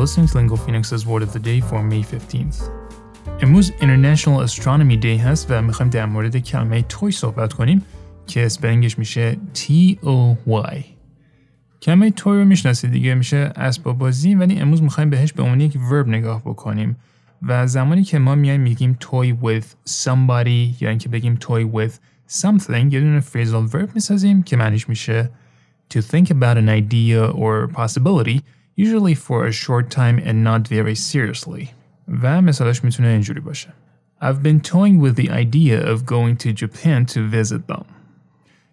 listening to Lingo Phoenix's Word of the Day for May 15th. امروز International Astronomy Day هست و میخوایم در مورد کلمه توی صحبت کنیم که اسپلینگش میشه T-O-Y کلمه توی رو میشناسید دیگه میشه اسباب بازی ولی امروز میخوایم بهش به عنوان یک ورب نگاه بکنیم و زمانی که ما میایم میگیم toy with somebody یا اینکه بگیم toy with something یه دونه phrasal verb میسازیم که معنیش میشه to think about an idea or possibility usually for a short time and not very seriously و مثالش میتونه اینجوری باشه I've been toying with the idea of going to Japan to visit them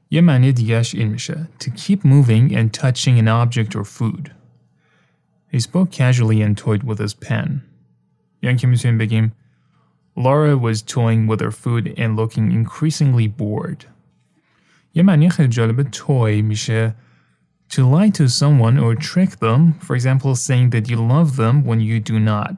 یه معنی دیگهش این میشه to keep moving and touching an object or food He spoke casually and toyed with his pen یعنی که میتونیم بگیم Laura was toying with her food and looking increasingly bored. یه معنی خیلی جالب toy میشه to lie to someone or trick them, for example saying that you love them when you do not.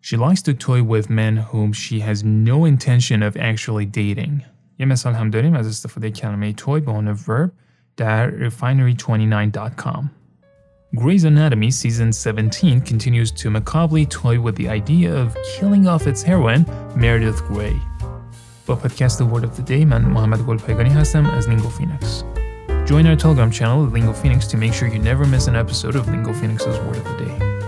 She likes to toy with men whom she has no intention of actually dating. یه مثال هم داریم از استفاده کلمه toy به عنوان verb در refinery29.com. Grey's Anatomy season 17 continues to macabrely toy with the idea of killing off its heroine, Meredith Grey. با پادکست Word of the Day من محمد گلپایگانی هستم از Lingo Phoenix. Join our Telegram channel at Lingo Phoenix to make sure you never miss an episode of Lingo Phoenix's Word of the Day.